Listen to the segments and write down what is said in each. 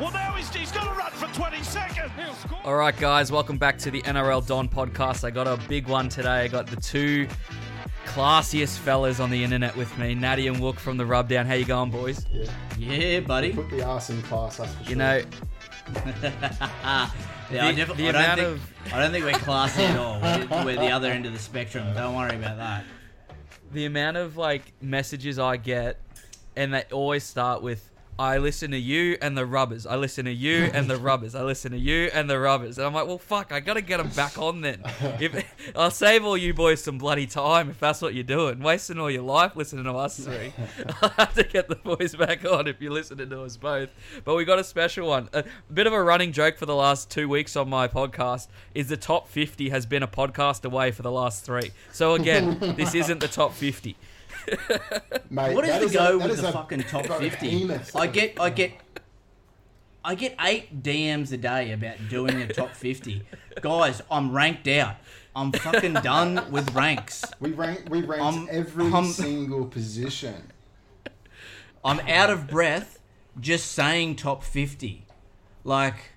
Well, now he's, he's got to run for 20 seconds. All right, guys, welcome back to the NRL Don podcast. I got a big one today. I got the two classiest fellas on the internet with me, Natty and Wook from the Rubdown. How you going, boys? Yeah. Yeah, buddy. Put the arse in class, that's for sure. You know, yeah, The- I, def- the I don't amount think of- I don't think we're classy at all. We're, we're the other end of the spectrum. Don't worry about that. the amount of like messages I get, and they always start with, I listen to you and the rubbers. I listen to you and the rubbers. I listen to you and the rubbers. And I'm like, well, fuck, I gotta get them back on then. If I'll save all you boys some bloody time if that's what you're doing, wasting all your life listening to us three. I'll have to get the boys back on if you're listening to us both. But we got a special one. A bit of a running joke for the last two weeks on my podcast is the top 50 has been a podcast away for the last three. So again, this isn't the top 50. Mate, What is that the is a- go with the fucking top fifty? I get, I get, I get eight DMs a day about doing a top fifty. Guys, I'm ranked out. I'm fucking done with ranks. We rank, we ranked Um, every um, single position. I'm out of breath just saying top fifty. Like,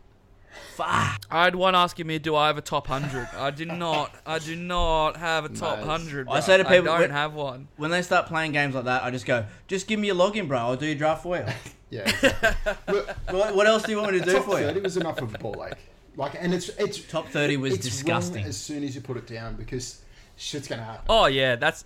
fuck. I had one asking me, "Do I have a top 100? I do not. I do not have a top Nice. hundred. I say to people, I don't when- have one. When they start playing games like that, I just go, just give me your login, bro. I'll do your draft for you. Yeah. exactly. Look, what, what else do you want me to do top for 30 you? was enough of a ball ache. Like, and it's it's Top 30 was it's disgusting. as soon as you put it down because shit's gonna happen. Oh yeah, that's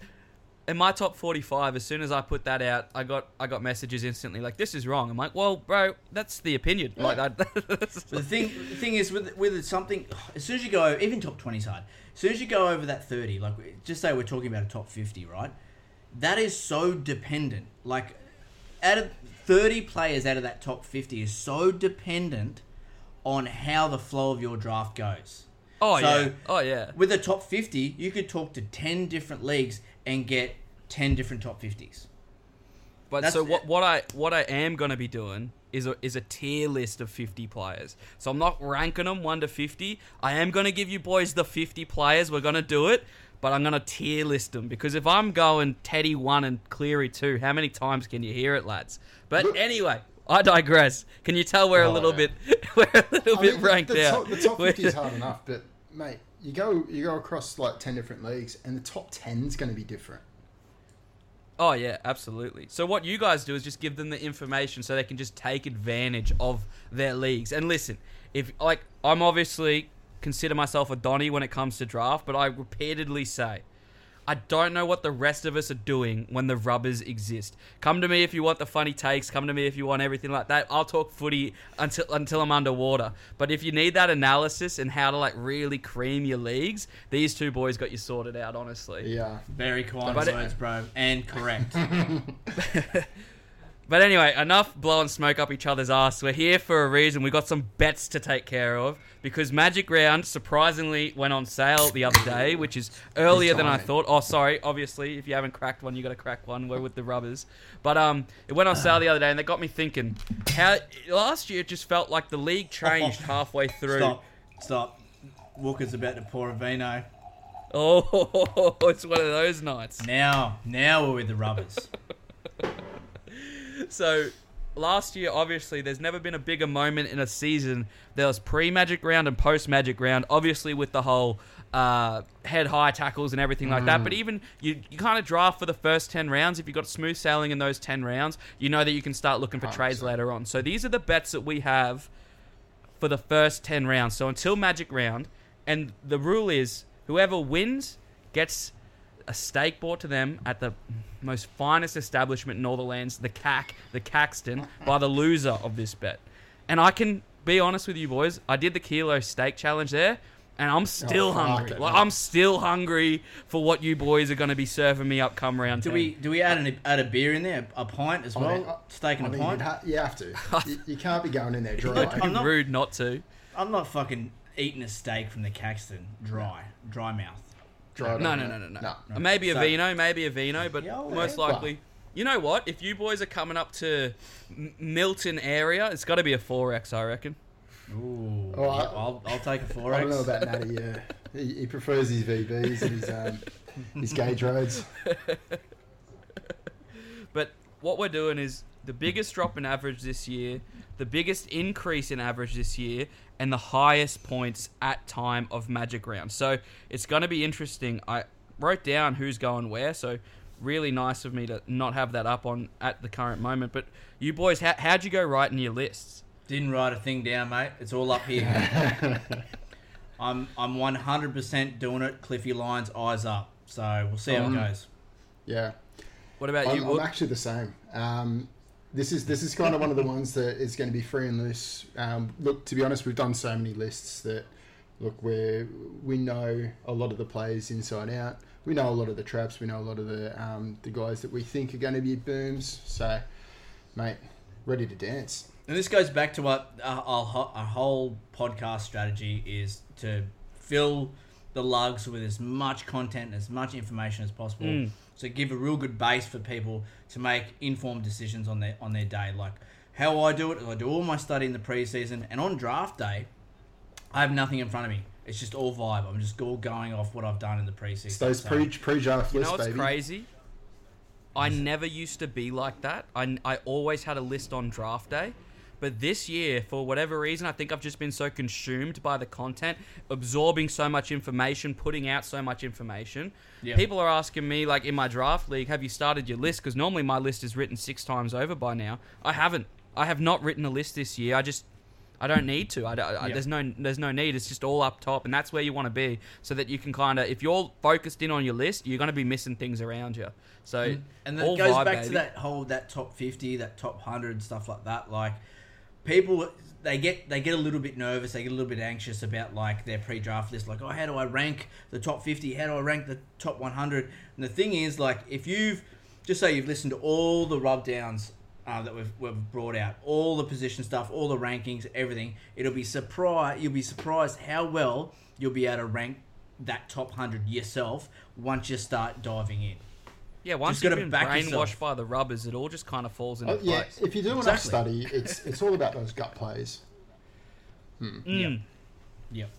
in my top 45. As soon as I put that out, I got I got messages instantly like, "This is wrong." I'm like, "Well, bro, that's the opinion." Like that. The thing, the thing is with with something, as soon as you go, even top 20's hard. As soon as you go over that 30, like just say we're talking about a top 50, right? That is so dependent. Like, out of 30 players out of that top 50 is so dependent on how the flow of your draft goes. oh So- yeah. Oh yeah. With the top 50, you could talk to 10 different leagues and get 10 different top 50s. But That's- so what? What I what I am gonna be doing is a is a tier list of 50 players. So I'm not ranking them one to 50. I am gonna give you boys the 50 players. We're gonna do it, but I'm gonna tier list them because if I'm going Teddy one and Cleary two, how many times can you hear it, lads? But anyway. I digress. Can you tell we're a Oh, little yeah. bit we're a little I bit mean, ranked the, out? Top, the top 50 is hard enough, but mate, you go you go across like 10 different leagues, and the top 10 is going to be different. Oh yeah, absolutely. So what you guys do is just give them the information so they can just take advantage of their leagues. And listen, if like I'm obviously consider myself a Donny when it comes to draft, but I repeatedly say I don't know what the rest of us are doing when the rubbers exist. Come to me if you want the funny takes. Come to me if you want everything like that. I'll talk footy until until I'm underwater. But if you need that analysis and how to like really cream your leagues, these two boys got you sorted out. Honestly. Yeah. Very kind But it- words, bro. And correct. But anyway, enough blowing smoke up each other's ass. We're here for a reason. We got some bets to take care of because Magic Round surprisingly went on sale the other day, which is earlier than I thought. Oh, sorry. Obviously, if you haven't cracked one, you got to crack one. We're with the rubbers. But um, it went on sale the other day, and that got me thinking. How last year it just felt like the league changed halfway through. Stop. Stop. Walker's about to pour a vino. Oh, it's one of those nights. Now, now we're with the rubbers. So last year, obviously, there's never been a bigger moment in a season. There was pre-Magic Round and post-Magic Round, obviously with the whole uh, head high tackles and everything like that. But even you, you kind of draft for the first ten rounds. If you've got smooth sailing in those ten rounds, you know that you can start looking for trades 100%. later on. So these are the bets that we have for the first 10 rounds. So until Magic Round, and the rule is whoever wins gets a steak brought to them at the most finest establishment in all the lands, the CAC, the Caxton, by the loser of this bet. And I can be honest with you boys, I did the kilo steak challenge there. And I'm still Oh, hungry. it, Like. I'm still hungry for what you boys are going to be serving me up come round. Do 10. we do we add an, add a beer in there, a pint as I well, mean, I- steak and I a mean, pint? you'd ha- you have to. you, you can't be going in there dry. I'm not- rude not to. I'm not fucking eating a steak from the Caxton dry, dry mouth. Dry No, down no, no, no, no. No. Maybe a So- vino, maybe a vino, but Yeah, well, most yeah. likely. You know what? If you boys are coming up to M- Milton area, it's got to be a 4X, I reckon. Ooh, Oh, I, I'll, I'll take a 4X. I don't know about Natty. Yeah, he, he prefers his VBs and his um, his Gage Roads. But what we're doing is the biggest drop in average this year the biggest increase in average this year, and the highest points at time of Magic Round. So it's going to be interesting. I wrote down who's going where, so really nice of me to not have that up on at the current moment. But you boys, how, how'd you go right in your lists? Didn't write a thing down, mate. It's all up here. I'm I'm 100% doing it. Cliffy lines, eyes up. So we'll see how it Um, goes. Yeah. What about I'm, you? I'm actually the same. Um, this is this is kind of one of the ones that is going to be free and loose. Um, look, to be honest, we've done so many lists that look where we know a lot of the players inside out. We know a lot of the traps. We know a lot of the um, the guys that we think are going to be booms. So, mate, ready to dance. And this goes back to what our, our, our whole podcast strategy is to fill the lugs with as much content, as much information as possible. Mm. So give a real good base for people to make informed decisions on their on their day. Like how I do it, is I do all my study in the preseason, and on draft day, I have nothing in front of me. It's just all vibe. I'm just all going off what I've done in the preseason. It's those So- pre pre draft You lists, know what's baby. crazy? I never used to be like that. I, I always had a list on draft day. But this year, for whatever reason, I think I've just been so consumed by the content, absorbing so much information, putting out so much information. Yeah. People are asking me, like in my draft league, have you started your list? Because normally my list is written six times over by now. I haven't. I have not written a list this year. I just I don't need to. I, I- Yeah. there's no there's no need. It's just all up top, and that's where you want to be, so that you can kind of if you're focused in on your list, you're going to be missing things around you. So and, and that goes vibe, back to that whole that top 50 that top 100 stuff like that like people they get they get a little bit nervous they get a little bit anxious about like their pre-draft list. Like oh how do i rank the top 50 how do i rank the top 100 and the thing is like if you've just say you've listened to all the rub downs uh, that we've, we've brought out all the position stuff all the rankings everything it'll be surprised you'll be surprised how well you'll be able to rank that top 100 yourself once you start diving in yeah. Once you've been back brainwashed yourself. by the rubbers, it all just kind of falls into Oh, yeah, place. if you do enough Exactly. study, it's it's all about those gut plays. Mm. Yep. Yep.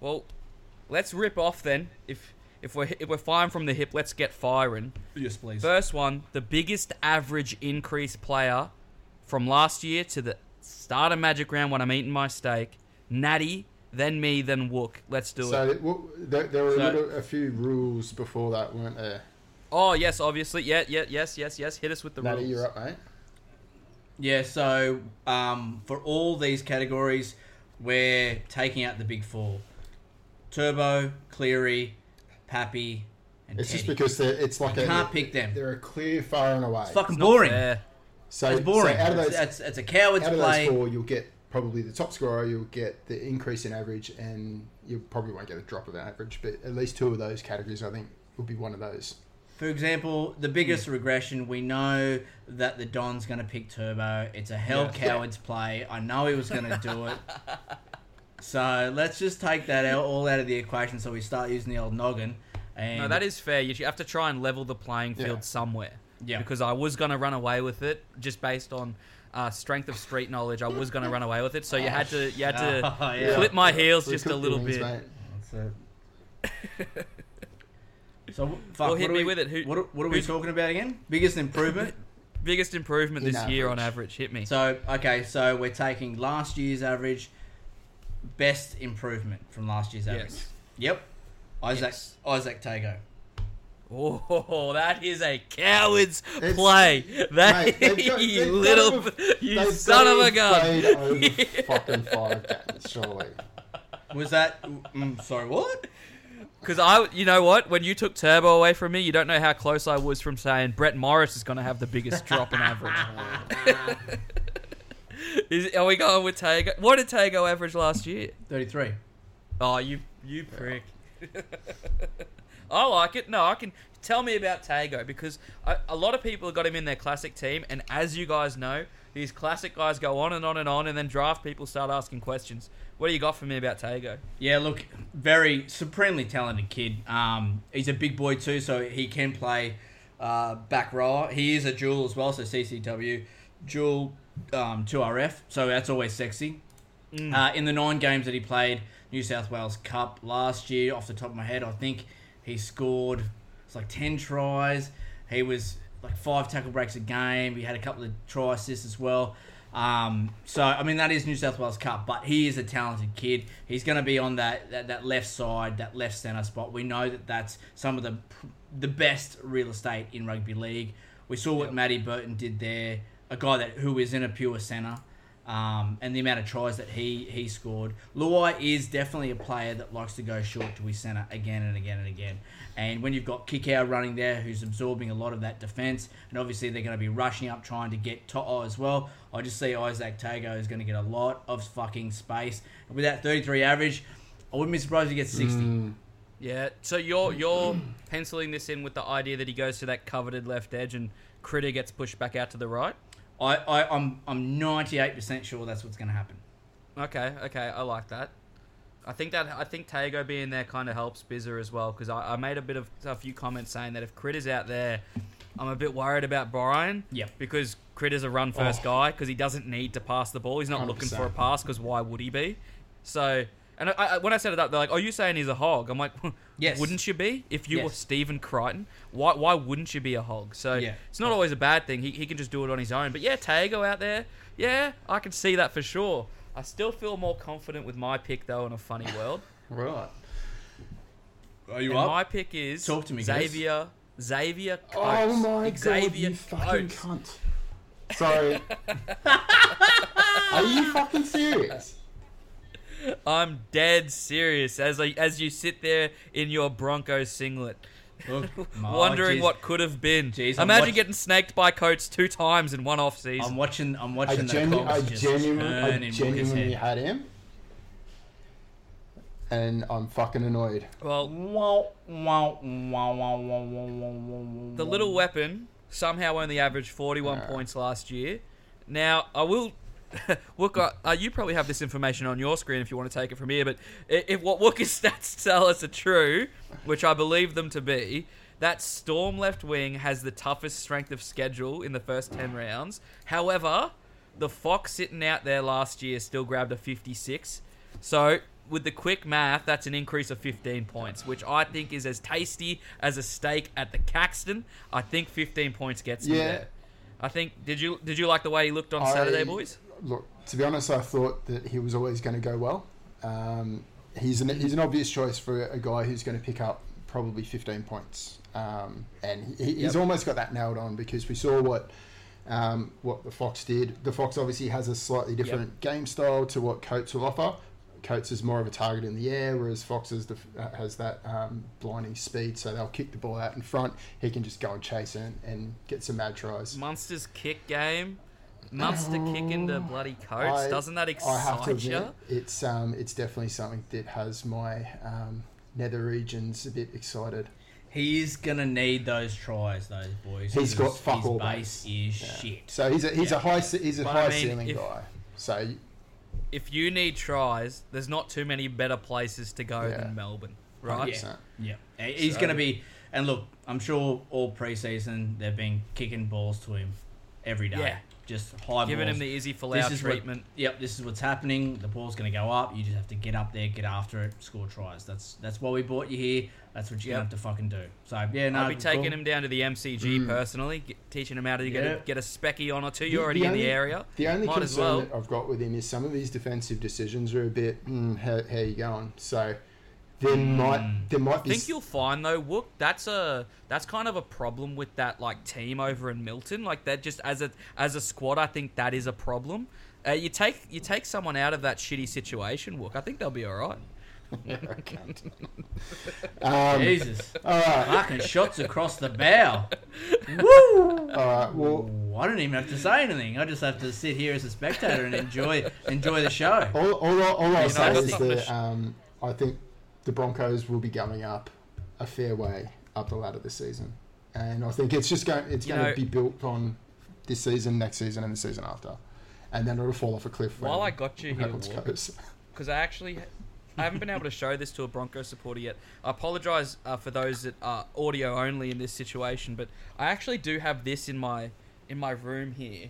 Well, let's rip off then. If if we're if we're firing from the hip, let's get firing. Yes, please. First one, the biggest average increase player from last year to the start of Magic Round when I'm eating my steak. Natty, then me, then Wook. Let's do So it. So there, there were So- a, little, a few rules before that, weren't there? Oh yes, obviously. Yeah, yeah, yes, yes, yes. Hit us with the Natty, rules. you're up, mate. Yeah, so um, for all these categories, we're taking out the big four: Turbo, Cleary, Pappy, and It's just because they're, it's like You a, can't pick them. They're a clear far and away. It's fucking Not boring. fair. so, It's boring. So out of those, it's, it's a coward's out of play. those four, you'll get probably the top scorer. You'll get the increase in average, and you probably won't get a drop of average. But at least two of those categories, I think, will be one of those. For example, the biggest regression, we know that the Don's going to pick Turbo. It's a hell Yeah. coward's play. I know he was going to do it. So let's just take that out, all out of the equation so we start using the old noggin. And No, that is fair. You have to try and level the playing field Yeah. somewhere. Yeah. Because I was going to run away with it just based on uh, strength of street knowledge. I was going to run away with it, so you had to you had to Oh, yeah. clip my heels So just a little wings, bit. mate. That's it. so, fuck, Well, hit what are me we, with it. Who- what, are- what are we talking about again? Biggest improvement? Biggest improvement In this year on average. average. Hit me. so, okay, so we're taking last year's average, best improvement from last year's average. Yes. Yep. Isaac Yes. Izack Tago. Oh, that is a coward's It's- play. That Mate, got- you little, got you son of a got to have gun. played over fucking five games, surely. Was that? Mm, sorry, what? Because I, you know what? When you took Turbo away from me, you don't know how close I was from saying Brett Morris is going to have the biggest drop in average. is, are we going with Tago? What did Tago average last year? Thirty-three. Oh, you, you prick. I like it. No, I can tell me about Tago because I, a lot of people have got him in their classic team, and as you guys know, these classic guys go on and on and on, and then draft people start asking questions. What do you got for me about Tago? Yeah, look, very supremely talented kid. Um, he's a big boy too, so he can play uh, back row. He is a dual as well, so CCW dual um, 2RF, so that's always sexy. Uh, in the nine games that he played, New South Wales Cup last year, off the top of my head, I think he scored it's like ten tries. He was like five tackle breaks a game. He had a couple of try assists as well. Um, so I mean that is New South Wales Cup, but he is a talented kid. He's going to be on that, that that left side, that left centre spot. We know that that's some of the the best real estate in rugby league. We saw what Matty Burton did there, a guy that who is in a pure centre. Um, and the amount of tries that he he scored. Luai is definitely a player that likes to go short to his centre again and again and again. And when you've got Kikau running there, who's absorbing a lot of that defence, and obviously they're going to be rushing up trying to get To'o as well. I just see Izack Tago is going to get a lot of fucking space. And with that 33 average, I wouldn't be surprised if he gets 60. Yeah. So you're you're penciling this in with the idea that he goes to that coveted left edge and Critter gets pushed back out to the right. I, I, I'm I'm 98% sure that's what's going to happen. Okay, okay, I like that. I think that I think Tago being there kind of helps Bizzer as well because I, I made a bit of a few comments saying that if Critter's out there, I'm a bit worried about Brian. Yeah. Because Critter's a run first Oh. guy because he doesn't need to pass the ball. He's not looking for a pass because why would he be? So. And I, I, when I set it up, they're like, "Oh, you saying he's a hog?" I'm like, Yes. Wouldn't you be if you were Yes. Stephen Crichton? Why? Why wouldn't you be a hog? So Yeah. it's not always a bad thing. He, he can just do it on his own. But yeah, Tago out there, yeah, I can see that for sure. I still feel more confident with my pick though in a funny world. Right. Are you and my pick is Talk to me, guys. Xavier Xavier oh Coates. Oh my Xavier god, you fucking cunt. Sorry. Are you fucking serious? I'm dead serious as I, as you sit there in your Bronco singlet, Look, wondering jeez. what could have been. Jeez, I'm Imagine watch- getting snaked by Coates two times in one off season. I'm watching. I'm I, watching the genu- I genuinely, I genuinely had him. And I'm fucking annoyed. well, the little weapon somehow only averaged 41 Yeah. points last year. Now, I will. Look, uh, uh, you probably have this information on your screen if you want to take it from here, but if what Wooker's stats tell us are true, which I believe them to be, that Storm left wing has the toughest strength of schedule in the first 10 rounds. However, the Fox sitting out there last year still grabbed a 56. So, with the quick math, that's an increase of 15 points, which I think is as tasty as a steak at the Caxton. I think 15 points gets me there. I think. Did you did you like the way he looked on I- Saturday, boys? Look, to be honest, I thought that he was always going to go well. Um, he's an he's an obvious choice for a guy who's going to pick up probably 15 points, um, and he, he's Yep. almost got that nailed on because we saw what um, what the Fox did. The Fox obviously has a slightly different game style to what Coates will offer. Coates is more of a target in the air, whereas Fox has, the, uh, has that um, blinding speed, so they'll kick the ball out in front. He can just go and chase it and get some mad tries. Munster's kick game. Munster kick into bloody Coates. I- Doesn't that I have to excite you? it's um, it's definitely something that has my um, nether regions a bit excited. He's gonna need those tries, those boys. He's got because fuck his all base base. is Yeah. shit. So he's a he's Yeah. a high ce- he's a But high I mean, ceiling if- guy. So If you need tries, there's not too many better places to go Yeah. than Melbourne, right? 100%. Yeah, he's So- gonna be. And look, I'm sure all preseason they've been kicking balls to him every day. Yeah. Just high Giving balls. him the Izzy This Folau is what- treatment. yep, this is what's happening. The ball's going to go up. You just have to get up there, get after it, score tries. That's that's why we brought you here. That's what you're Yep. going to have to fucking do. So yeah, no, I'll be taking cool. him down to the MCG Mm. personally, get, teaching him how to get, Yeah. a, get a specky on or two. You're already the in the only- area. The only Might as concern well. that I've got with him is some of his defensive decisions are a bit mm, how, how you going. So there Hmm. might there might I be think you'll find though, Wook, that's a that's kind of a problem with that like team over in Milton. Like that, just as a as a squad, I think that is a problem. Uh, you take you take someone out of that shitty situation, Wook. I think they'll be all right. um, Jesus, all right, marking shots across the bow. Woo! all right. Well, Ooh, I don't even have to say anything. I just have to sit here as a spectator and enjoy enjoy the show. all all, all I'll say is that um, I think the Broncos will be going up a fair way up the ladder this season, and I think it's just going it's You going know- to be built on this season, next season, and the season after, and then it'll fall off a cliff. when While I got you here, Reynolds Wook, goes. because I actually I haven't been able to show this to a Broncos supporter yet. I apologise uh, for those that are audio only in this situation, but I actually do have this in my in my room here.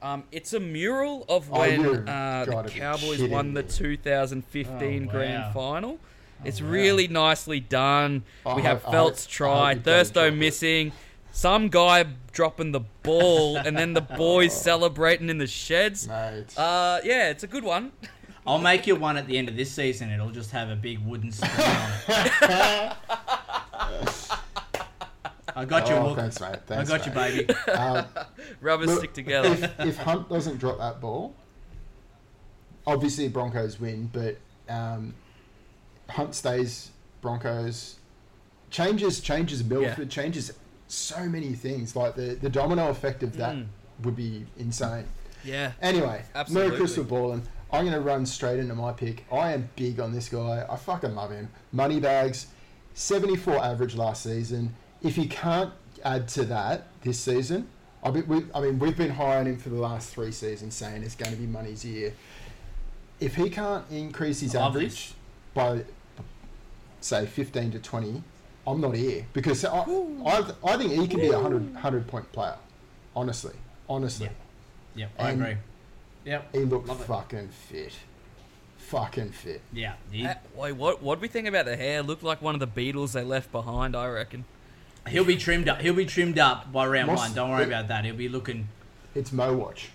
Um, it's a mural of Oh, when you've uh, the Cowboys won the 2015 Oh, wow. Grand Final. It's wow. really nicely done. I we have I Feldt hope- try, hope Thursto drop it. missing, some guy dropping the ball, and then the boys celebrating in the sheds. Mate. Uh, yeah, it's a good one. I'll make you one at the end of this season. It'll just have a big wooden spoon on it. I got you, oh, Hook. thanks, mate. I Thanks, got you, baby. Um, Rubbers stick together. if, if Hunt doesn't drop that ball, obviously Broncos win, but um, Hunt stays Broncos. Changes changes Milford, Yeah. changes so many things. Like the, the domino effect of that Mm. would be insane. yeah. Anyway, Absolutely. no crystal balling. I'm going to run straight into my pick. I am big on this guy. I fucking love him. Moneybags, 74 average last season. If he can't add to that this season, I mean, we, I mean, we've been high on him for the last three seasons, saying it's going to be money's year. If he can't increase his average this. by, say, 15 to 20, I'm not here because I, I, I think he can be a 100, 100 point player. Honestly, honestly. Yeah. Yep, I And- agree. Yep. He looked Love it. fucking fit. Fucking fit. Yeah. He, Uh, wait, what? What do we think about the hair? Looked like one of the Beatles they left behind. I reckon. he'll be trimmed up. He'll be trimmed up by round Moss- one. Don't worry it- about that. He'll be looking. It's Mo Watch.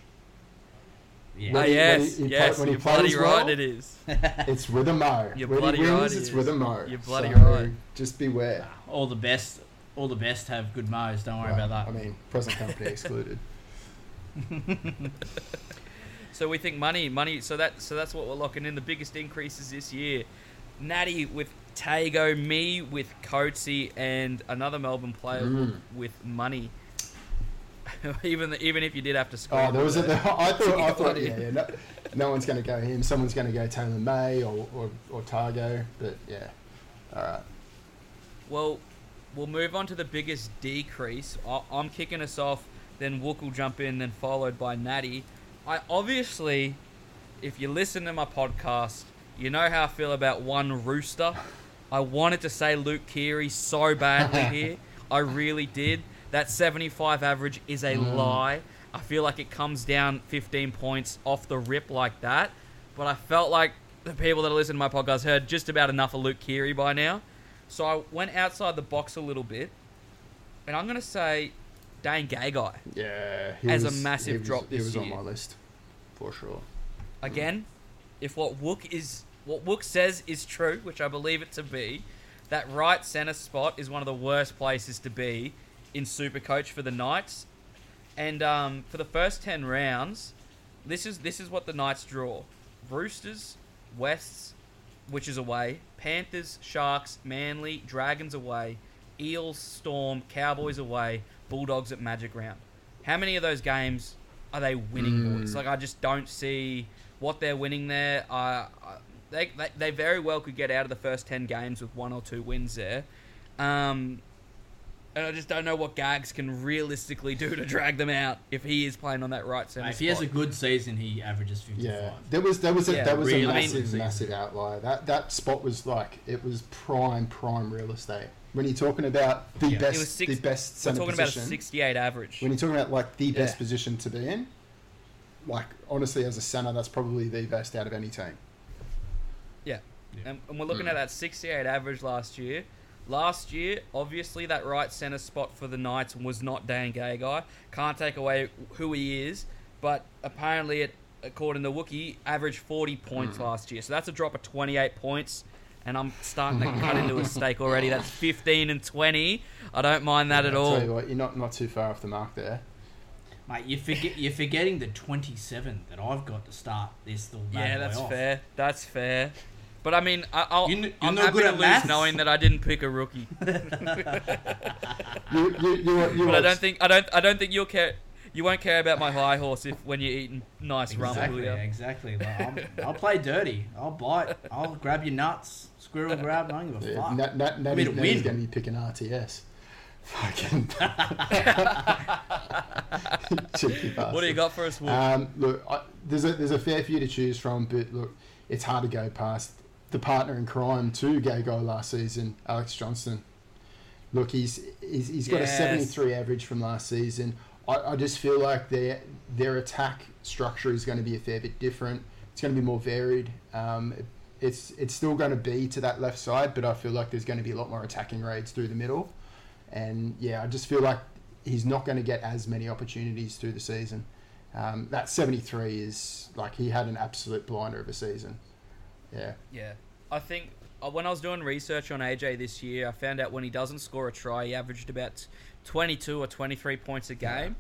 Yeah. When he- yes, when he- he yes, play- when you're bloody plays right. It is. It's with a Mo. You're when bloody he wins, right, it it's is. with a Mo. You're bloody So, right. Just beware. all the best. All the best have good mows. Don't worry Right, about that. I mean, present company excluded. So we think money, money. So that, so that's what we're locking in. The biggest increases this year. Natty with Tago, me with Coatsy, and another Melbourne player Mm. with money. even even if you did have to score. Oh, there was a. I thought. I thought. Yeah, yeah. No, no one's going to go him. Someone's going to go Taylor May or or, or Tago. But yeah. All right. Well, we'll move on to the biggest decrease. I- I'm kicking us off, then Wook will jump in, then followed by Natty. I obviously, if you listen to my podcast, you know how I feel about one rooster. I wanted to say Luke Keary so badly here. I really did. That 75 average is a mm. lie. I feel like it comes down 15 points off the rip like that. But I felt like the people that listen to my podcast heard just about enough of Luke Keary by now. So I went outside the box a little bit, and I'm going to say Dane Gagai. Yeah. he As a massive he was- drop He this was on year. my list, for sure. Again, if what Wook is what Wook says is true, which I believe it to be, that right center spot is one of the worst places to be in Supercoach for the Knights. And um, for the first ten rounds, this is this is what the Knights draw: Roosters, Wests, which is away, Panthers, Sharks, Manly, Dragons away, Eels, Storm, Cowboys away, Bulldogs at Magic Round. How many of those games are they winning, boys? Like I just don't see what they're winning there. Uh, I- they, they they very well could get out of the first ten games with one or two wins there. Um, and I just don't know what Gags can realistically do to drag them out if he is playing on that right center. If he has a good season, he averages 55. Yeah, there was there was a Yeah, there was really a massive season. massive outlier. That that spot was like it was prime prime real estate. When you're talking about the Yeah. Best it was six, the best we're center talking about a position, 68 average. when you're talking about like the best Yeah. position to be in, like honestly as a center, that's probably the best out of any team. Yeah. Yeah. And, and we're looking mm. at that 68 average last year. Last year, obviously, that right centre spot for the Knights was not Dan Gagai. Can't take away who he is, but apparently, it, according to Wookie, averaged 40 points mm. last year. So that's a drop of 28 points. And I'm starting to cut into a stake already. That's 15 and 20. I don't mind that at I'll all. Tell you what, you're not not too far off the mark there. Mate, you forget, you're forgetting the 27 that I've got to start this little bad Yeah, boy that's off. fair. That's fair. But I mean, I, I'll, You kn- you're I'm no happy good to lose maths. knowing that I didn't pick a rookie. You you you, you But I don't think I don't I don't think you'll care. You won't care about my high horse if when you're eating nice rumble. Exactly, will ya? exactly. Like, I'm, I'll play dirty. I'll bite. I'll grab your nuts. Squirrel grab. I don't give a Yeah, fuck. Nat, Nat, Natty, me to win. going to be picking RTS. Fucking. What do you got for us, Wolf? Um, look, I, there's a there's a fair few to choose from, but look, it's hard to go past the partner in crime to Gagai last season, Alex Johnston. Look, he's he's, he's got Yes. a 73 average from last season. I, I just feel like their their attack structure is going to be a fair bit different. It's going to be more varied. Um, it- it's it's still going to be to that left side, but I feel like there's going to be a lot more attacking raids through the middle. And yeah, I just feel like he's not going to get as many opportunities through the season. Um, that 73 is like he had an absolute blinder of a season. Yeah. Yeah, I think uh, when I was doing research on AJ this year, I found out when he doesn't score a try, he averaged about twenty-two or twenty-three points a game,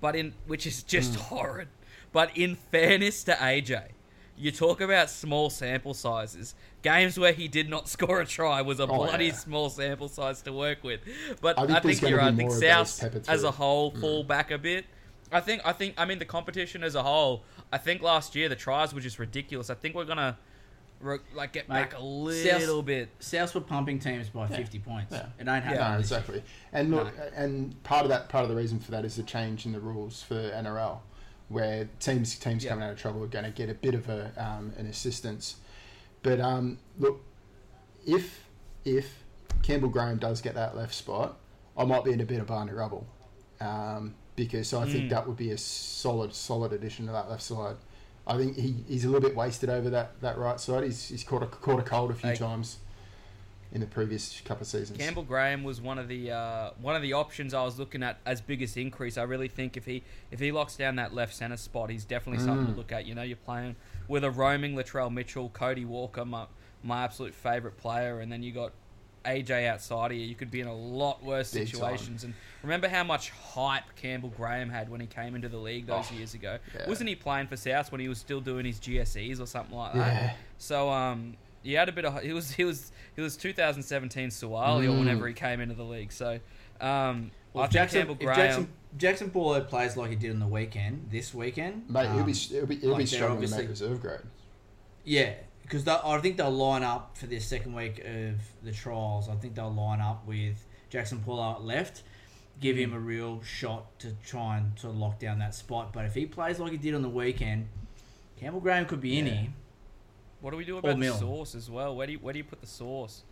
but in which is just Mm. horrid. But in fairness to AJ, you talk about small sample sizes. Games where he did not score a try was a Oh, bloody yeah. small sample size to work with. But I I think think, you're right. I think more of those South as a whole Mm. fall back a bit. I think I think I mean the competition as a whole. I think last year the tries were just ridiculous. I think we're gonna like get Mate, back a little South- bit. Souths were pumping teams by 50 points. Yeah. It ain't happening. No, this exactly. And look, and part of that, part of the reason for that is the change in the rules for NRL, where teams teams Yeah. coming out of trouble are going to get a bit of a um, an assistance. But um, look, if if Campbell Graham does get that left spot, I might be in a bit of Barney rubble, um, because I think Mm. that would be a solid solid addition to that left side. I think he, he's a little bit wasted over that, that right side. He's, he's caught a caught a cold a few Hey. times in the previous couple of seasons. Campbell Graham was one of the uh, one of the options I was looking at as biggest increase. I really think if he if he locks down that left center spot, he's definitely something Mm. to look at. You know, you're playing with a roaming Latrell Mitchell, Cody Walker, my my absolute favorite player, and then you got AJ outside of you. You could be in a lot worse Big time. situations. And remember how much hype Campbell Graham had when he came into the league those Oh, years ago. yeah. Wasn't he playing for South when he was still doing his GSEs or something like that? Yeah. So um, he had a bit of he was he was he was 2017 Suwali or Mm. whenever he came into the league. So um, Well, I if Jackson, Campbell if Graham. Jackson, Jaxson Paulo plays like he did on the weekend, this weekend, Mate, he'll um, be he'll be, he'll like be they're struggling to obviously- make reserve grade. Yeah, because I think they'll line up for this second week of the trials. I think they'll line up with Jaxson Paulo at left, give him mm. a real shot to try and to lock down that spot. But if he plays like he did on the weekend, Campbell Graham could be in here. what do we do about the Mill. sauce as well? Where do you, where do you put the sauce?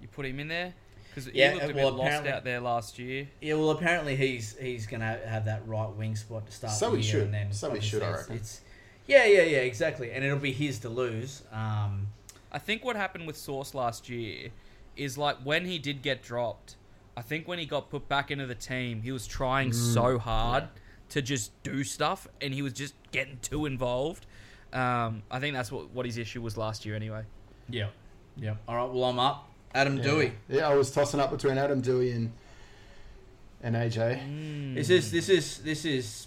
You put him in there because Yeah, he looked a well, bit lost out there last year. Yeah, well, apparently he's he's gonna have that right wing spot to start. So the he should. And then So he should, I obviously reckon. It's, yeah, yeah, yeah, exactly, and it'll be his to lose. Um, I think what happened with Source last year is like when he did get dropped. I think when he got put back into the team, he was trying so hard to just do stuff, and he was just getting too involved. Um, I think that's what what his issue was last year, anyway. yeah, yeah. All right, well, I'm up. Adam Yeah. Doueihi. Yeah, I was tossing up between Adam Doueihi and and AJ. Mm. This is this is this is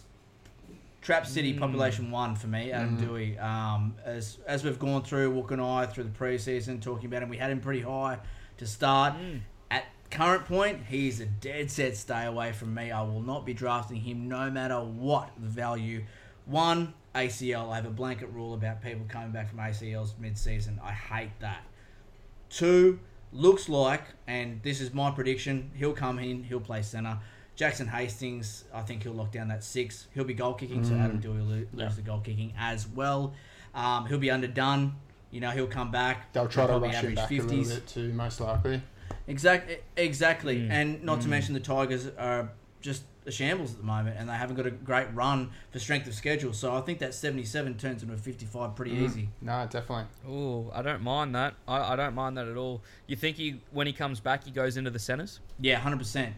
Trap City Mm. population one for me, Adam Mhm. Doueihi. Um, as as we've gone through, Wook and I through the preseason talking about him, we had him pretty high to start. Mm. At current point, he's a dead set stay away from me. I will not be drafting him no matter what the value. One ACL. I have a blanket rule about people coming back from ACLs mid-season. I hate that. Two, looks like, and this is my prediction, he'll come in, he'll play centre. Jackson Hastings, I think he'll lock down that six. He'll be goal kicking, so Mm. Adam Doueihi will lo- lose Yeah. the goal kicking as well. Um, he'll be underdone. You know, he'll come back. They'll try to probably rush him average back a little bit too, most likely. Exactly, exactly, Mm. and not to Mm. mention the Tigers are just a shambles at the moment, and they haven't got a great run for strength of schedule. So I think that seventy-seven turns into a fifty-five pretty Mm. easy. No, definitely. Oh, I don't mind that. I, I don't mind that at all. You think he when he comes back, he goes into the centers? Yeah, hundred percent,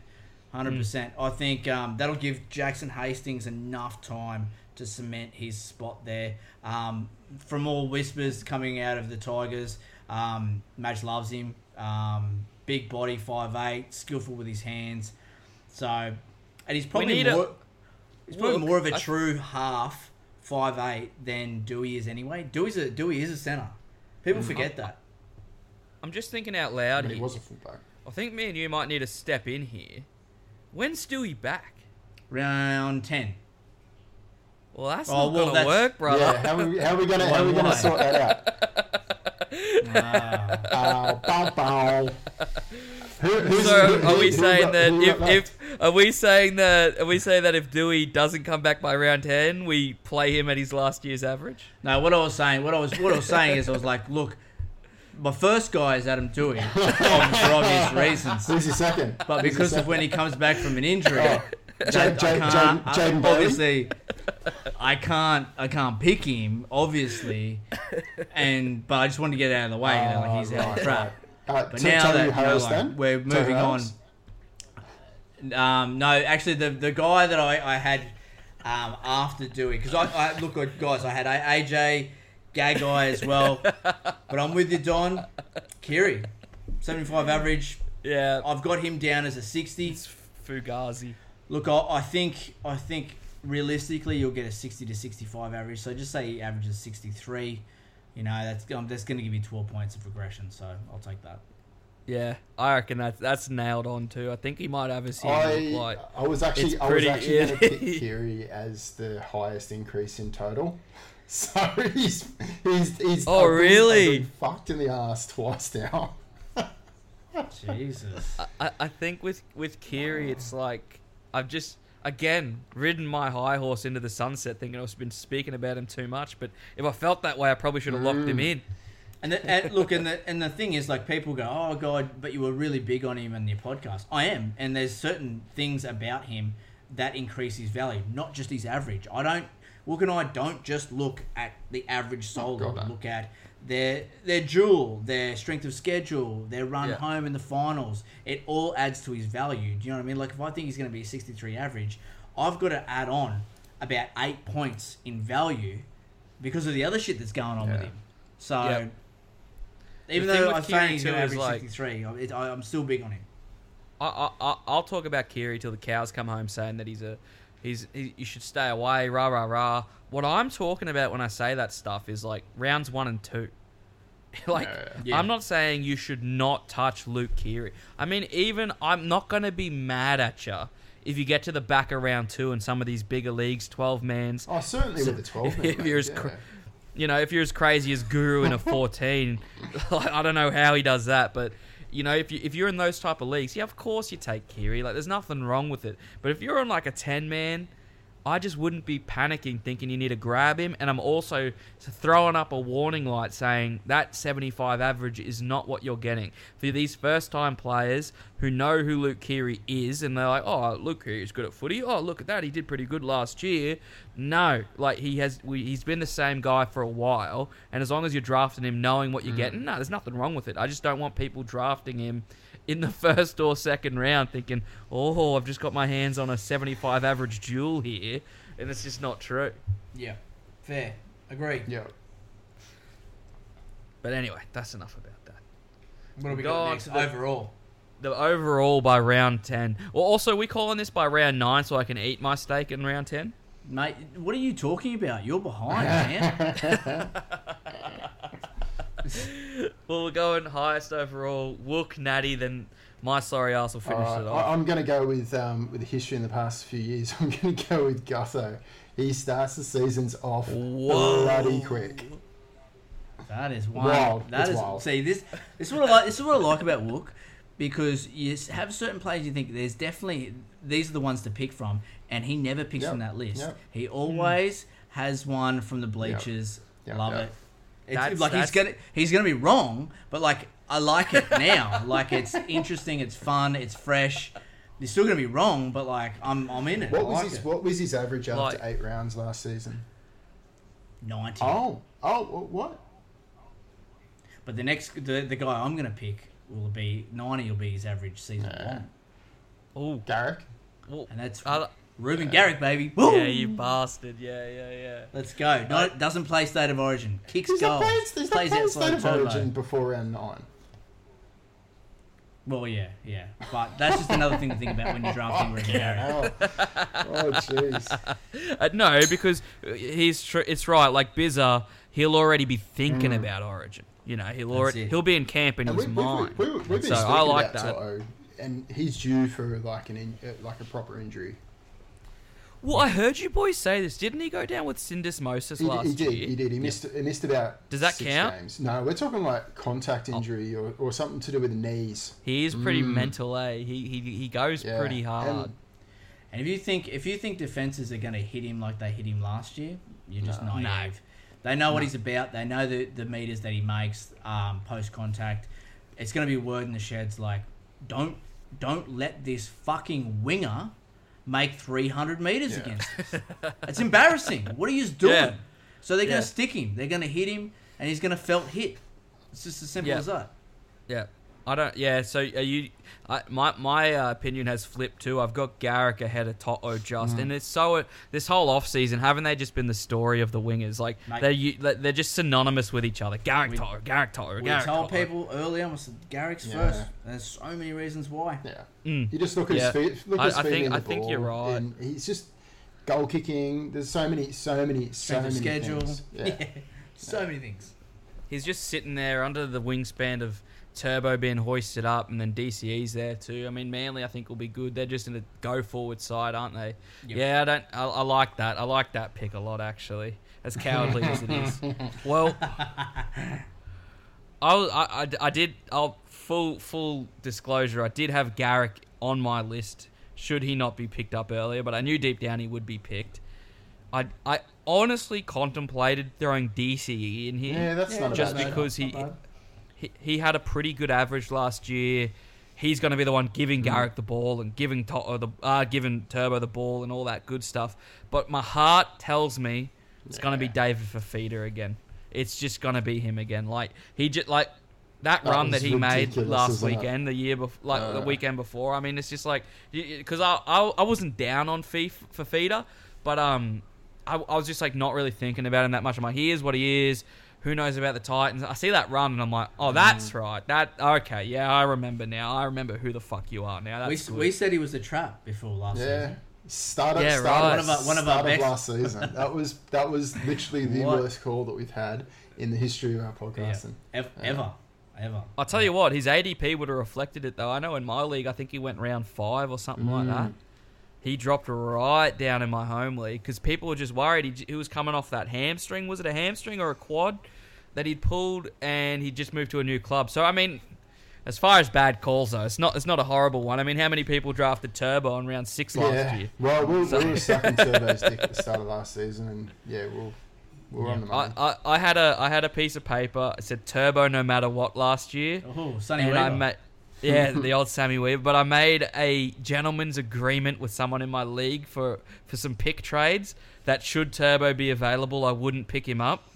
hundred percent. I think um, that'll give Jackson Hastings enough time to cement his spot there. Um, from all whispers coming out of the Tigers, um, Madge loves him. Um, big body, five eight, skillful with his hands. So, and he's probably need a- more. he's probably Look, more of a I- true half five eight than Doueihi is anyway. Doueihi's a Doueihi is a center. People Mm. forget that. I'm just thinking out loud But he here. was a fullback. I think me and you might need to step in here. When's Stewie back? Round ten. Well, that's Oh, not well, gonna that's- work, brother. Yeah, how are we, how are we gonna how are we gonna sort that out? Ah. Bow, bow. Who, So who- are we who saying that if, if are we saying that are we saying that if Doueihi doesn't come back by round ten, we play him at his last year's average? No, what I was saying, what I was, what I was saying is, I was like, look, my first guy is Adam Doueihi for obvious reasons, Who's your second? but Who's because of when he comes back from an injury, Oh, I- Jade- I can't- Jade- I- Jaden Bailey? obviously, I can't, I can't pick him, obviously, and but I just wanted to get out of the way, you know, like he's Oh, out right, of right. Uh, But T- now that you know, like, we're moving on. Um, no, actually, the the guy that I, I had um, after doing because I, I look at guys, I had AJ, Gagai as well, but I'm with you, Don. Keary, 75 average. Yeah, I've got him down as a 60. it's Fugazi. Look, I, I think I think realistically you'll get a 60 to 65 average. So just say he averages 63. You know that's um, that's going to give you 12 points of regression. So I'll take that. Yeah, I reckon that's that's nailed on too. I think he might have a season I, look like. I was actually it's I was pretty- actually going to yeah. pick Kiri as the highest increase in total. So he's he's he's Oh, I've really? I've been fucked in the ass twice now. Jesus. I, I think with with Keary, it's like I've just again ridden my high horse into the sunset, thinking I've been speaking about him too much. But if I felt that way, I probably should have locked him mm. in. And, the, and look, and the and the thing is, like, people go, "Oh God," but you were really big on him in your podcast. I am, and there's certain things about him that increase his value, not just his average. I don't. Wook and I don't just look at the average oh, solo. God, no. We look at their their duel, their strength of schedule, their run Yeah. home in the finals. It all adds to his value. Do you know what I mean? Like, if I think he's going to be a 63 average, I've got to add on about eight points in value because of the other shit that's going on with him. So. Yep. Even The though I'm Keary saying he's going to average like- 63, I, I, I'm still big on him. I, I, I- I'll talk about Keary till the cows come home, saying that he's a, he's he, you should stay away, rah rah rah. What I'm talking about when I say that stuff is like rounds one and two. like Yeah. I'm not saying you should not touch Luke Keary. I mean, even I'm not going to be mad at you if you get to the back of round two in some of these bigger leagues, twelve mans. Oh, certainly with the twelve. If man, you're as yeah. cr- you know, if you're as crazy as Guru in a 14, like, I don't know how he does that, but you know, if you if you're in those type of leagues, yeah, of course you take Keary. Like, there's nothing wrong with it. But if you're on like a 10 man, I just wouldn't be panicking thinking you need to grab him. And I'm also throwing up a warning light saying that 75 average is not what you're getting. For these first time players who know who Luke Keary is and they're like, oh, Luke Keary's good at footy. Oh, look at that. He did pretty good last year. No, like he has, we, he's been the same guy for a while. And as long as you're drafting him knowing what you're mm. getting, no, there's nothing wrong with it. I just don't want people drafting him in the first or second round thinking, oh, I've just got my hands on a 75 average jewel here. And it's just not true. Yeah. Fair. Agree. Yeah. But anyway, that's enough about that. What do we got next? the- Overall. The overall by round 10. Well, also, we calling this by round 9 so I can eat my steak in round 10? Mate, what are you talking about? You're behind, man. Well, we're going highest overall. Wook, Natty, then my sorry ass will finish All it off. I- I'm going to go with um, with the history in the past few years. I'm going to go with Gutho. He starts the seasons off Whoa. bloody quick. That is wild. Wild. That It's is wild. see this. This is what I like. This is what I like about Wook, because you have certain players you think there's definitely these are the ones to pick from, and he never picks Yep, from that list. yep. He always has one from the bleachers. Yep, Love yep. it. It's That's- like that's- he's gonna he's gonna be wrong, but like I like it now. like it's interesting, it's fun, it's fresh. He's still gonna be wrong, but like I'm I'm in it. What I was like his it. What was his average after Like- eight rounds last season? ninety? Oh, oh, what? But the next the, the guy I'm gonna pick will be ninety. Will be his average season Yeah. long, Ooh. Garrick. Well, and that's I- Reuben Garrick, baby. Woo! yeah, you bastard. Yeah, yeah, yeah. Let's go. No, doesn't play state of origin. Kicks He's goals. playing, he's plays playing outside State of turbo. Origin before round nine. Well, yeah, yeah. But that's just another thing to think about when you're drafting Reuben Garrick. Oh, oh, jeez. Uh, no, because he's tr- it's right. Like Bizza, he'll already be thinking Mm. about Origin. You know, he'll already he'll be in camp in And his we, we, mind. we, we, we've been so speaking I like about that. Toto, and he's due for like an in, uh, like a proper injury. Well, I heard you boys say this. Didn't he go down with syndesmosis He, last he did. year? He did. He missed. He missed about. Does that six count? Games. No, we're talking like contact injury or, or something to do with the knees. He is pretty Mm. mental, eh? He he, he goes Yeah, pretty hard. and- And if you think if you think defenses are going to hit him like they hit him last year, you're just No. naive. They know what he's about. They know the the meters that he makes um, post contact. It's going to be word in the sheds like, don't don't let this fucking winger make 300 meters Yeah. against us. It's embarrassing. What are you doing? Yeah. So they're going to stick him. They're going to hit him, and he's going to felt hit. It's just as simple Yeah. as that. yeah. I don't. Yeah. So are you? I, my my uh, opinion has flipped too. I've got Garrick ahead of Toto just, and it's so this whole off season haven't they just been the story of the wingers? Like Mate. they're they're just synonymous with each other. Garrick We- Toto, Garrick Toto, We Garrick told Toto. people earlier, I said Garrick's Yeah. first. There's so many reasons why. Yeah. Mm. You just look at Yeah. his feet. Look I- at his I feet think- I think you're ball, right. And he's just goal kicking. There's so many, so many, so Strength many of schedule. things. Yeah. So many things. He's just sitting there under the wingspan of Turbo being hoisted up, and then DCE's there too. I mean, Manly I think will be good. They're just in a go forward side, aren't they? Yep. Yeah, I don't. I, I like that. I like that pick a lot actually. As cowardly as it is. Well, I, I, I, I did. I'll full full disclosure. I did have Garrick on my list. Should he not be picked up earlier, but I knew deep down he would be picked. I I honestly contemplated throwing DCE in here. Yeah, that's not a just bad because shout. he, Not bad. He he had a pretty good average last year. He's going to be the one giving Mm. Garrick the ball and giving to- or the uh, giving Turbo the ball and all that good stuff. But my heart tells me it's going to be David Fifita again. It's just going to be him again. Like he just like that, That run that he made last it? weekend, the year before, like the Uh. weekend before. I mean, it's just like because I, I I wasn't down on Fifita, but um I, I was just like not really thinking about him that much. I'm like, he is what he is. Who knows about the Titans? I see that run and I'm like, oh, that's Mm. right. That okay, yeah, I remember now. I remember who the fuck you are now. We, That's good. we said he was a trap before last Yeah. season. Start of, Yeah, start right. of, One of our- one of our start best- last season. That was that was literally the worst call that we've had in the history of our Yeah. podcasting. Ev- Yeah. Ever. Ever. I'll tell you what, his ADP would have reflected it though. I know in my league, I think he went round five or something like Mm. that. He dropped right down in my home league because people were just worried. He, he was coming off that hamstring. Was it a hamstring or a quad that he'd pulled, and he'd just moved to a new club? So I mean, as far as bad calls though, it's not it's not a horrible one. I mean, how many people drafted Turbo on round six last yeah. year? Well, we, So- we were sucking Turbo's dick at the start of last season, and yeah, we'll, we're on the I, money. I, I had a I had a piece of paper. It said Turbo no matter what last year. Oh, Sonny and I Weaver. ma- yeah, the old Sammy Weaver. But I made a gentleman's agreement with someone in my league for for some pick trades that should Turbo be available, I wouldn't pick him up.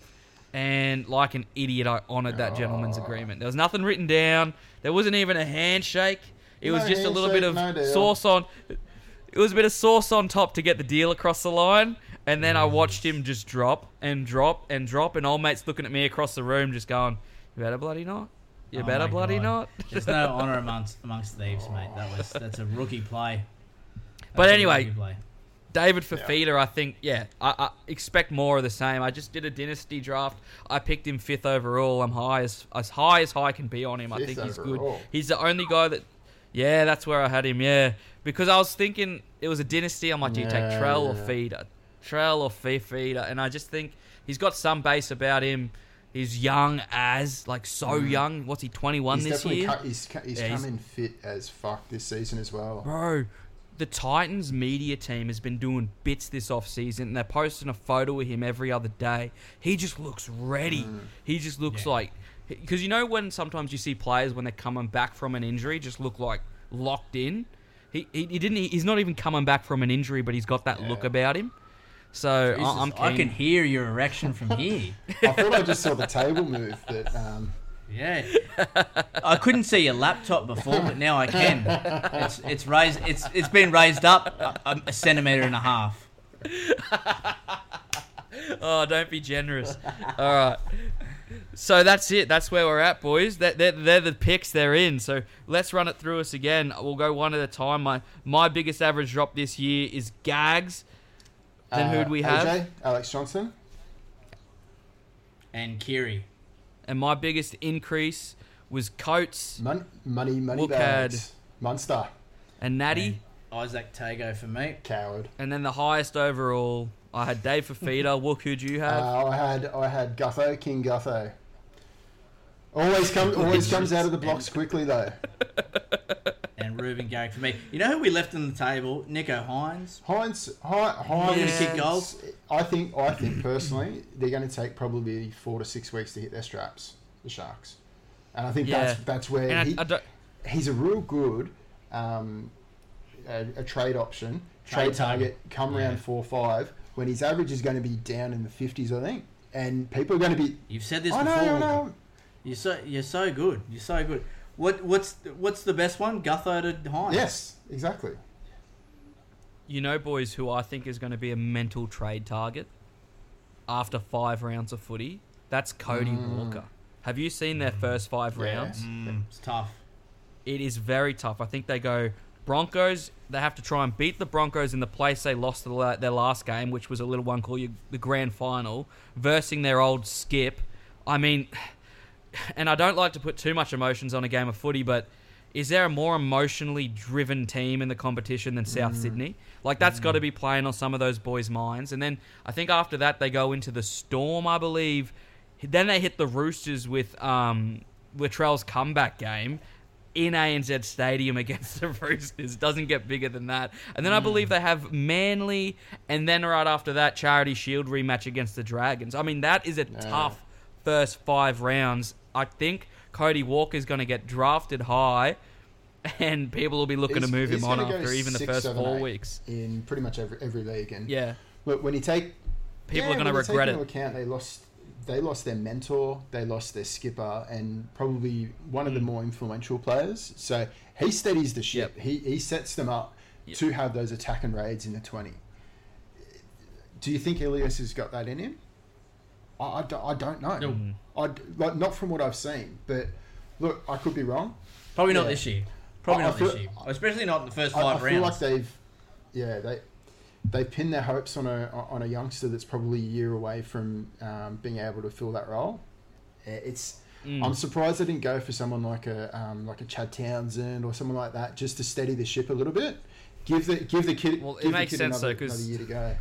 And like an idiot, I honoured that gentleman's Oh. agreement. There was nothing written down. There wasn't even a handshake. It was No just a little bit of handshake, no deal. sauce on. It was a bit of sauce on top to get the deal across the line. And then I watched him just drop and drop and drop. And old mate's looking at me across the room, just going, "You better bloody not. You Oh better my bloody God. not." There's no honour amongst amongst thieves, mate. That was that's a rookie play. But a anyway, rookie play. David Fifita, I think, yeah, I, I expect more of the same. I just did a dynasty draft. I picked him fifth overall. I'm high as as high as high can be on him. I think he's overall. good. He's the only guy that, yeah, that's where I had him. Yeah, because I was thinking it was a dynasty. I'm like, do you take Yeah, Trell or yeah. Feeder? Trell or Feeder? And I just think he's got some base about him. He's young as like so young. What's he? 21 Mm. this year. cu- he's, he's Yeah, he's- in fit as fuck this season as well. Bro, the Titans media team has been doing bits this off season, and they're posting a photo of him every other day. He just looks ready. Mm. He just looks Yeah. like because you know when sometimes you see players when they're coming back from an injury just look like locked in. He he, he didn't. He's not even coming back from an injury, but he's got that look about him. So Jesus, I, I'm keen. I can hear your erection from here. I thought I just saw the table move, but um, Yeah, I couldn't see your laptop before, but now I can. It's it's raised. It's it's been raised up a, a centimeter and a half. Oh, don't be generous. All right. So that's it. That's where we're at, boys. That they're, they're the picks they're in. So let's run it through us again. We'll go one at a time. My my biggest average drop this year is Gags. Then uh, who'd we have? AJ, Alex Johnson. And Keary. And my biggest increase was Coates Mon- money, money Look bags. Munster. and Natty. Izack Tago for me. Coward. And then the highest overall, I had Dave Fifita. Wook, who'd you have? Uh, I had I had Gutho, King Gutho. Always comes always comes out of the blocks quickly though. And Reuben Garrick for me. You know who we left on the table? Nicho Hynes. Hynes, Hi- Hynes, gonna kick goals? I think I think personally they're going to take probably four to six weeks to hit their straps. The Sharks, and I think Yeah. that's that's where and he, I, I don't, he's a real good um, a, a trade option, trade, Trade target. target. Come Yeah. round four five when his average is going to be down in the fifties, I think, and people are going to be. You've said this I know, before. I know. You're so you're so good. You're so good. What what's what's the best one? Gutho to Hynes. Yes, exactly. You know, boys, who I think is going to be a mental trade target after five rounds of footy? That's Cody Walker. Have you seen their first five Yeah. rounds? Mm, it's tough. It is very tough. I think they go Broncos. They have to try and beat the Broncos in the place they lost their last game, which was a little one called the grand final, versing their old skip. I mean, and I don't like to put too much emotions on a game of footy, but is there a more emotionally driven team in the competition than South mm. Sydney? Like that's got to mm. be playing on some of those boys' minds. And then I think after that they go into the Storm, I believe. Then they hit the Roosters with um, Latrell's comeback game in ANZ Stadium against the Roosters. Doesn't get bigger than that. And then I mm. believe they have Manly, and then right after that, Charity Shield rematch against the Dragons. I mean, that is a tough first five rounds. I think Cody Walker's going to get drafted high, and people will be looking to move him on after even the six, first seven, four eight weeks. in pretty much every every league. And Yeah. look, when you take People yeah, are going to take regret into it. Account they lost they lost their mentor, they lost their skipper, and probably one of the mm. more influential players. So he steadies the ship. Yep. He he sets them up Yep. to have those attack and raids in the twenty. Do you think Ilias has got that in him? I, I, don't, I don't know. No. Mm. I like not from what I've seen, but look, I could be wrong. Probably not this year. Probably I- I not this year. Especially not in the first I, five I feel rounds. like they've, yeah, they they pinned their hopes on a on a youngster that's probably a year away from um, being able to fill that role. It's Mm. I'm surprised they didn't go for someone like a um, like a Chad Townsend or someone like that just to steady the ship a little bit. Give the give the kid Well, it makes sense, another, though, another year to go.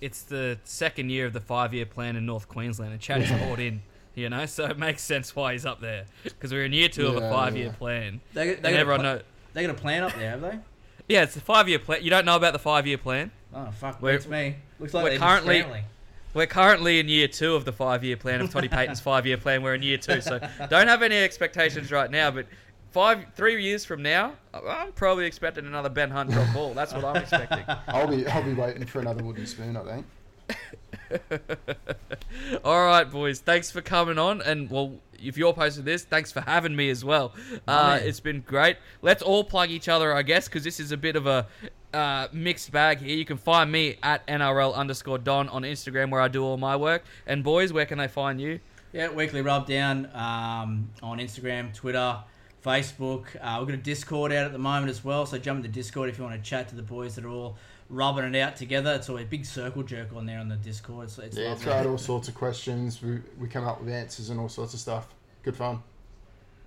It's the second year of the five-year plan in North Queensland, and Chad's is bought in. You know, so it makes sense why he's up there because we're in year two of a Yeah, five-year yeah. plan. they, they, and got everyone pla- know. they got a plan up there, have they? Yeah, it's a five-year plan. You don't know about the five-year plan? Oh fuck, We're- beats me. Looks like we're they're currently- just. We're currently in year two of the five-year plan of Toddy Payten's five-year plan. We're in year two, so don't have any expectations right now. But five, three years from now, I'm probably expecting another Ben Hunt drop ball. That's what I'm expecting. I'll be I'll be waiting for another wooden spoon. I think. All right, boys. Thanks for coming on, and well, if you're posting this, thanks for having me as well. Uh, man. it's been great. Let's all plug each other, I guess, because this is a bit of a uh, mixed bag here. You can find me at NRL underscore Don on Instagram, where I do all my work. And boys, where can they find you? Yeah, weekly rub down um, on Instagram, Twitter, Facebook. Uh, we've got a Discord out at the moment as well, so jump into Discord if you want to chat to the boys that are all rubbing it out together. It's always a big circle jerk on there on the Discord. It's, it's Yeah, lovely. throw out all sorts of questions. We we come up with answers and all sorts of stuff. Good fun.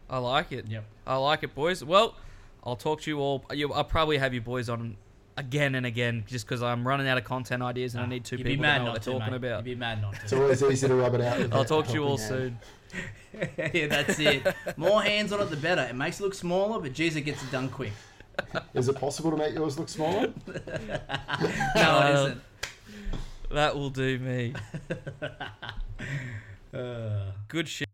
I like it. Yep. I like it, boys. Well, I'll talk to you all. You, I'll probably have you boys on again and again, just because I'm running out of content ideas and I need two You'd be people mad to know not what to, they're talking mate. about. You'd be mad not to. It's always easy to rub it out. I'll talk to you all hand. soon. yeah, that's it. More hands on it, the better. It makes it look smaller, but geez, it gets it done quick. Is it possible to make yours look smaller? No, it Uh, isn't. That will do me. Uh. Good shit.